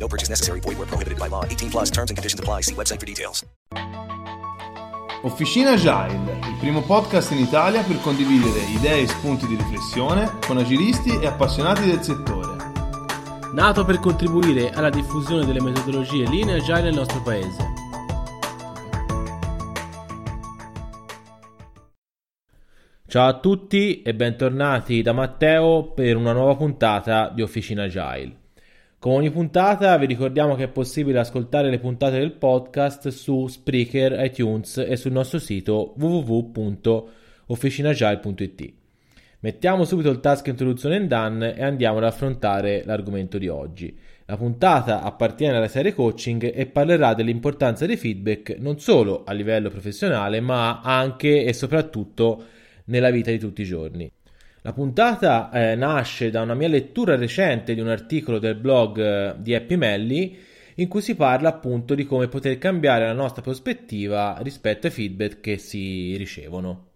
No purchase necessary. Void where prohibited by law. 18 plus terms and conditions apply. See website for details. Officina Agile, il primo podcast in Italia per condividere idee e spunti di riflessione con agilisti e appassionati del settore. nato per contribuire alla diffusione delle metodologie linee agile nel nostro paese. Ciao a tutti e bentornati da Matteo per una nuova puntata di Officina Agile. Come ogni puntata vi ricordiamo che è possibile ascoltare le puntate del podcast su Spreaker, iTunes e sul nostro sito www.officinagile.it. Mettiamo subito il task introduzione and done e andiamo ad affrontare l'argomento di oggi. La puntata appartiene alla serie coaching e parlerà dell'importanza dei feedback non solo a livello professionale ma anche e soprattutto nella vita di tutti i giorni. La puntata eh, nasce da una mia lettura recente di un articolo del blog eh, di Happy Melli in cui si parla appunto di come poter cambiare la nostra prospettiva rispetto ai feedback che si ricevono.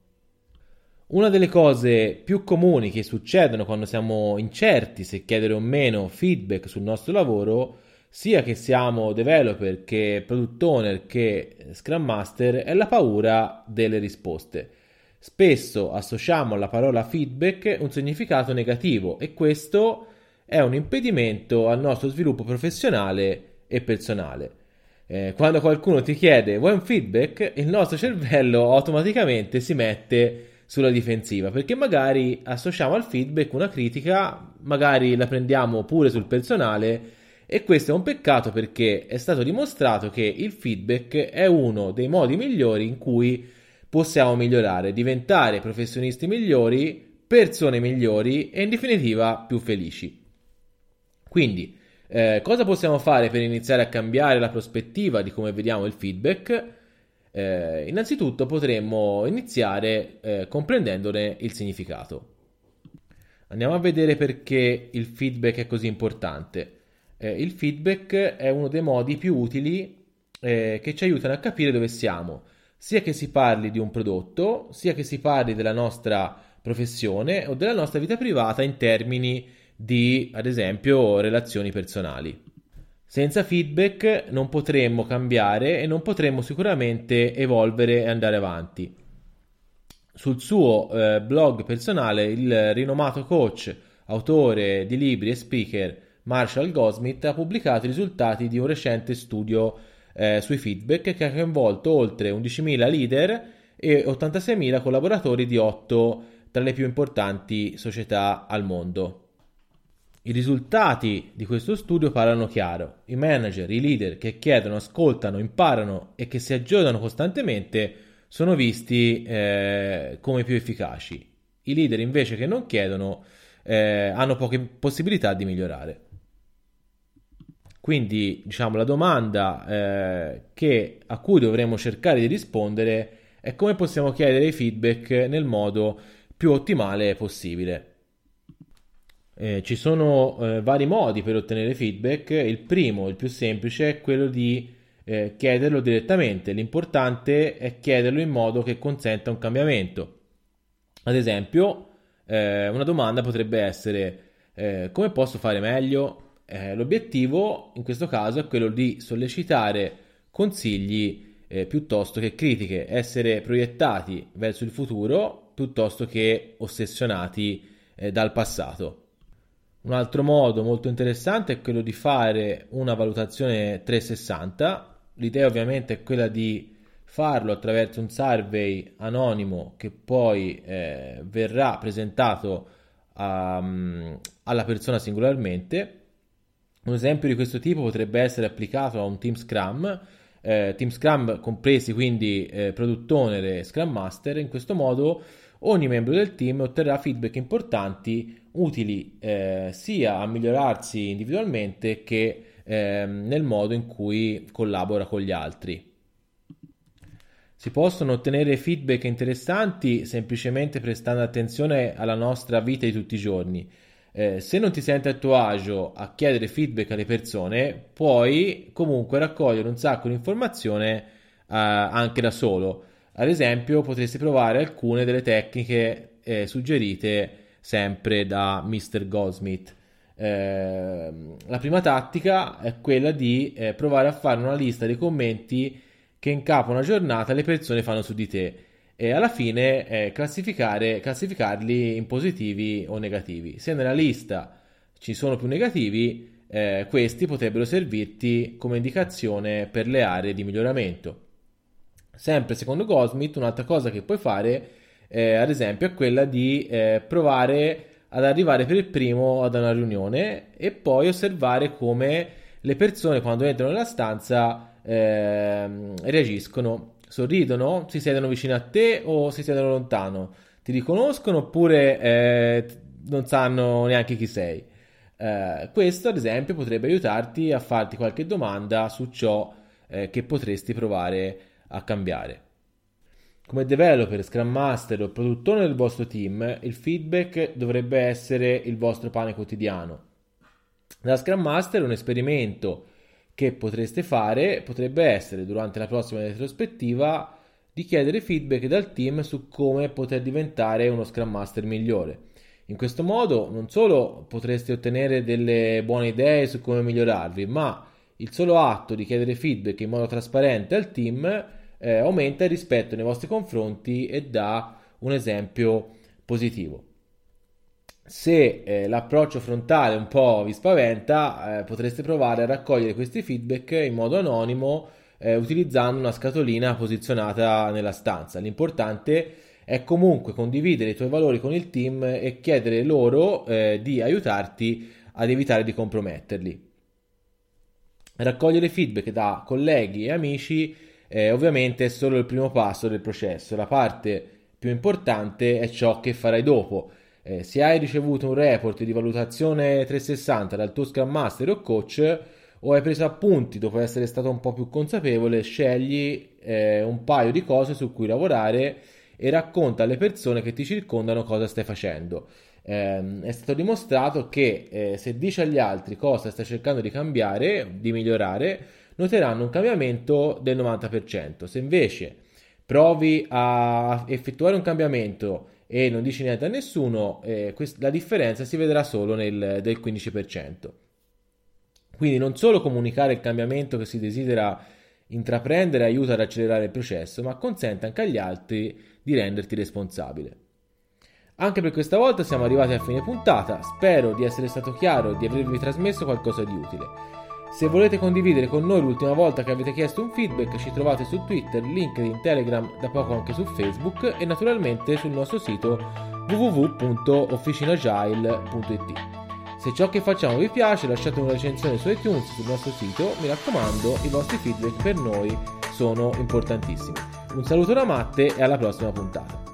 Una delle cose più comuni che succedono quando siamo incerti se chiedere o meno feedback sul nostro lavoro, sia che siamo developer che product owner che scrum master, è la paura delle risposte. Spesso associamo alla parola feedback un significato negativo e questo è un impedimento al nostro sviluppo professionale e personale. Eh, quando qualcuno ti chiede vuoi un feedback, il nostro cervello automaticamente si mette sulla difensiva perché magari associamo al feedback una critica, magari la prendiamo pure sul personale e questo è un peccato perché è stato dimostrato che il feedback è uno dei modi migliori in cui possiamo migliorare, diventare professionisti migliori, persone migliori e in definitiva più felici. Quindi, eh, cosa possiamo fare per iniziare a cambiare la prospettiva di come vediamo il feedback? Eh, innanzitutto potremmo iniziare eh, comprendendone il significato. Andiamo a vedere perché il feedback è così importante. Eh, il feedback è uno dei modi più utili eh, che ci aiutano a capire dove siamo, sia che si parli di un prodotto, sia che si parli della nostra professione o della nostra vita privata in termini di, ad esempio, relazioni personali. Senza feedback non potremmo cambiare e non potremmo sicuramente evolvere e andare avanti. Sul suo eh, blog personale il rinomato coach, autore di libri e speaker Marshall Goldsmith ha pubblicato i risultati di un recente studio eh, sui feedback che ha coinvolto oltre 11.000 leader e 86.000 collaboratori di 8 tra le più importanti società al mondo. I risultati di questo studio parlano chiaro. I manager, i leader che chiedono, ascoltano, imparano e che si aggiornano costantemente sono visti eh, come più efficaci. I leader invece che non chiedono eh, hanno poche possibilità di migliorare. Quindi, diciamo, la domanda eh, che, a cui dovremmo cercare di rispondere è come possiamo chiedere i feedback nel modo più ottimale possibile. Eh, ci sono eh, vari modi per ottenere feedback. Il primo, il più semplice, è quello di eh, chiederlo direttamente. L'importante è chiederlo in modo che consenta un cambiamento. Ad esempio, eh, una domanda potrebbe essere eh, come posso fare meglio? Eh, l'obiettivo in questo caso è quello di sollecitare consigli piuttosto che critiche, essere proiettati verso il futuro piuttosto che ossessionati dal passato. Un altro modo molto interessante è quello di fare una valutazione 360. L'idea ovviamente è quella di farlo attraverso un survey anonimo che poi eh, verrà presentato a, um, alla persona singolarmente. Un esempio di questo tipo potrebbe essere applicato a un Team Scrum, eh, Team Scrum compresi quindi eh, Product Owner e Scrum Master. In questo modo ogni membro del team otterrà feedback importanti utili eh, sia a migliorarsi individualmente che eh, nel modo in cui collabora con gli altri. Si possono ottenere feedback interessanti semplicemente prestando attenzione alla nostra vita di tutti i giorni. Eh, se non ti senti a tuo agio a chiedere feedback alle persone, puoi comunque raccogliere un sacco di informazione eh, anche da solo. Ad esempio, potresti provare alcune delle tecniche eh, suggerite sempre da Mr. Goldsmith. Eh, la prima tattica è quella di eh, provare a fare una lista dei commenti che in capo a una giornata le persone fanno su di te e alla fine eh, classificarli in positivi o negativi. Se nella lista ci sono più negativi, eh, questi potrebbero servirti come indicazione per le aree di miglioramento. Sempre secondo Goldsmith, un'altra cosa che puoi fare, eh, ad esempio, è quella di eh, provare ad arrivare per il primo ad una riunione e poi osservare come le persone quando entrano nella stanza ehm, reagiscono sorridono, si siedono vicino a te o si siedono lontano, ti riconoscono oppure eh, non sanno neanche chi sei. Eh, questo, ad esempio, potrebbe aiutarti a farti qualche domanda su ciò eh, che potresti provare a cambiare. Come developer, Scrum Master o produttore del vostro team, il feedback dovrebbe essere il vostro pane quotidiano. Da Scrum Master un esperimento che potreste fare potrebbe essere durante la prossima retrospettiva di chiedere feedback dal team su come poter diventare uno Scrum Master migliore. In questo modo non solo potreste ottenere delle buone idee su come migliorarvi, ma il solo atto di chiedere feedback in modo trasparente al team eh, aumenta il rispetto nei vostri confronti e dà un esempio positivo. Se eh, l'approccio frontale un po' vi spaventa, eh, potreste provare a raccogliere questi feedback in modo anonimo eh, utilizzando una scatolina posizionata nella stanza. L'importante è comunque condividere i tuoi valori con il team e chiedere loro eh, di aiutarti ad evitare di comprometterli. Raccogliere feedback da colleghi e amici eh, ovviamente è solo il primo passo del processo, la parte più importante è ciò che farai dopo eh, se hai ricevuto un report di valutazione 360 dal tuo Scrum Master o coach o hai preso appunti dopo essere stato un po' più consapevole, scegli eh, un paio di cose su cui lavorare e racconta alle persone che ti circondano cosa stai facendo. Eh, è stato dimostrato che eh, se dici agli altri cosa stai cercando di cambiare, di migliorare, noteranno un cambiamento del 90%. Se invece provi a effettuare un cambiamento e non dici niente a nessuno, eh, quest- la differenza si vedrà solo nel, del 15%. Quindi non solo comunicare il cambiamento che si desidera intraprendere aiuta ad accelerare il processo, ma consente anche agli altri di renderti responsabile. Anche per questa volta siamo arrivati a fine puntata, spero di essere stato chiaro e di avervi trasmesso qualcosa di utile. Se volete condividere con noi l'ultima volta che avete chiesto un feedback, ci trovate su Twitter, LinkedIn, Telegram, da poco anche su Facebook e naturalmente sul nostro sito www.officinagile.it. Se ciò che facciamo vi piace, lasciate una recensione su iTunes sul nostro sito, mi raccomando, i vostri feedback per noi sono importantissimi. Un saluto da Matte e alla prossima puntata.